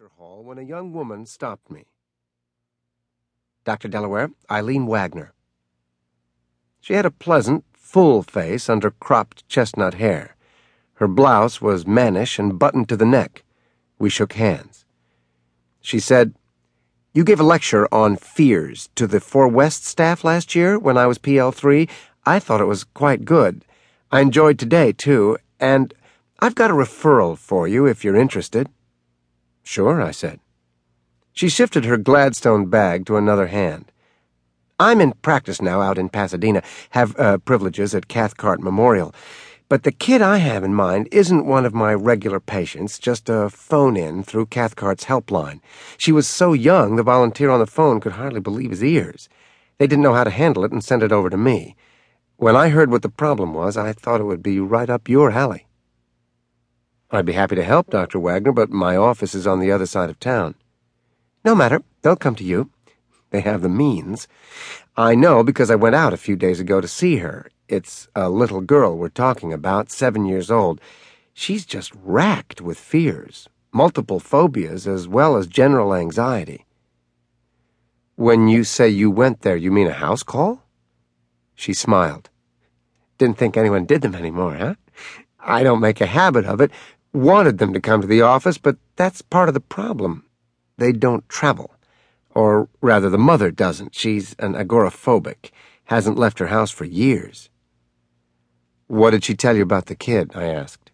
lecture hall when a young woman stopped me. Dr. Delaware, Eileen Wagner. She had a pleasant, full face under cropped chestnut hair. Her blouse was mannish and buttoned to the neck. We shook hands. She said, You gave a lecture on fears to the Four West staff last year when I was PL3. I thought it was quite good. I enjoyed today, too, and I've got a referral for you if you're interested. Sure, I said. She shifted her Gladstone bag to another hand. I'm in practice now out in Pasadena, have uh, privileges at Cathcart Memorial. But the kid I have in mind isn't one of my regular patients, just a phone in through Cathcart's helpline. She was so young the volunteer on the phone could hardly believe his ears. They didn't know how to handle it and sent it over to me. When I heard what the problem was, I thought it would be right up your alley. I'd be happy to help, Dr. Wagner, but my office is on the other side of town. No matter. They'll come to you. They have the means. I know because I went out a few days ago to see her. It's a little girl we're talking about, seven years old. She's just racked with fears, multiple phobias, as well as general anxiety. When you say you went there, you mean a house call? She smiled. Didn't think anyone did them anymore, huh? I don't make a habit of it, wanted them to come to the office, but that's part of the problem. They don't travel. Or rather, the mother doesn't. She's an agoraphobic, hasn't left her house for years. What did she tell you about the kid? I asked.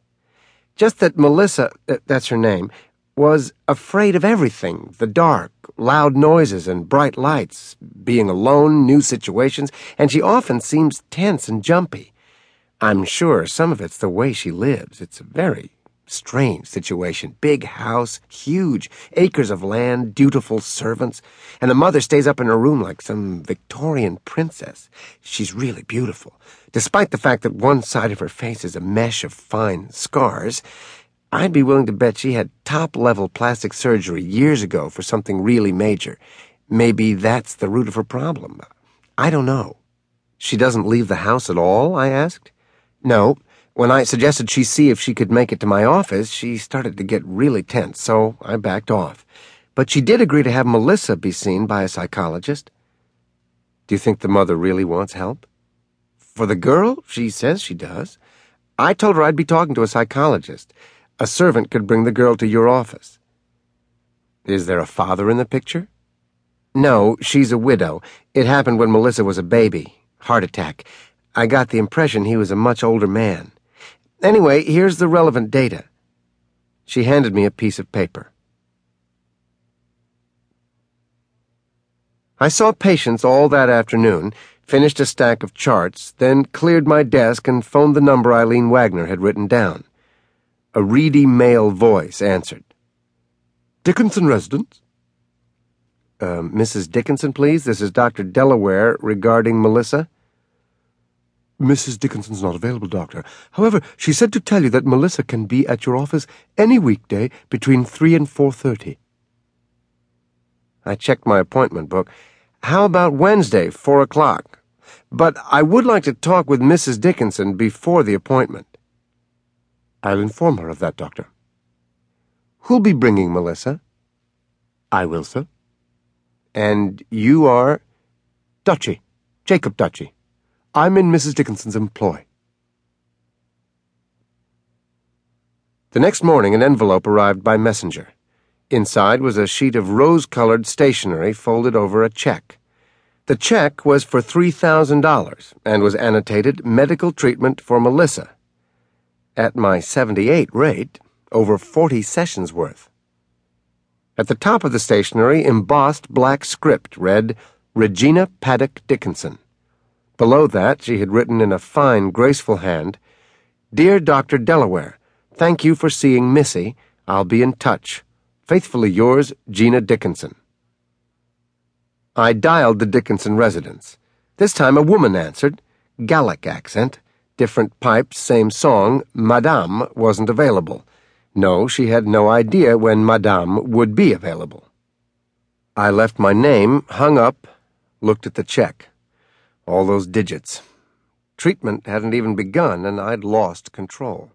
Just that Melissa, uh, that's her name, was afraid of everything the dark, loud noises, and bright lights, being alone, new situations, and she often seems tense and jumpy. I'm sure some of it's the way she lives. It's very Strange situation. Big house, huge, acres of land, dutiful servants, and the mother stays up in her room like some Victorian princess. She's really beautiful. Despite the fact that one side of her face is a mesh of fine scars, I'd be willing to bet she had top-level plastic surgery years ago for something really major. Maybe that's the root of her problem. I don't know. She doesn't leave the house at all? I asked. No. When I suggested she see if she could make it to my office, she started to get really tense, so I backed off. But she did agree to have Melissa be seen by a psychologist. Do you think the mother really wants help? For the girl, she says she does. I told her I'd be talking to a psychologist. A servant could bring the girl to your office. Is there a father in the picture? No, she's a widow. It happened when Melissa was a baby. Heart attack. I got the impression he was a much older man. Anyway, here's the relevant data. She handed me a piece of paper. I saw patients all that afternoon, finished a stack of charts, then cleared my desk and phoned the number Eileen Wagner had written down. A reedy male voice answered. Dickinson residence? Uh, Mrs. Dickinson, please. This is Dr. Delaware regarding Melissa. Mrs. Dickinson's not available, Doctor. However, she said to tell you that Melissa can be at your office any weekday between 3 and 4.30. I checked my appointment book. How about Wednesday, 4 o'clock? But I would like to talk with Mrs. Dickinson before the appointment. I'll inform her of that, Doctor. Who'll be bringing Melissa? I will, sir. And you are? Dutchy. Jacob Dutchy. I'm in Mrs. Dickinson's employ. The next morning, an envelope arrived by messenger. Inside was a sheet of rose colored stationery folded over a check. The check was for $3,000 and was annotated Medical Treatment for Melissa. At my 78 rate, over 40 sessions worth. At the top of the stationery, embossed black script read Regina Paddock Dickinson. Below that, she had written in a fine, graceful hand, Dear Dr. Delaware, thank you for seeing Missy. I'll be in touch. Faithfully yours, Gina Dickinson. I dialed the Dickinson residence. This time a woman answered, Gallic accent, different pipes, same song, Madame wasn't available. No, she had no idea when Madame would be available. I left my name, hung up, looked at the check. All those digits. Treatment hadn't even begun, and I'd lost control.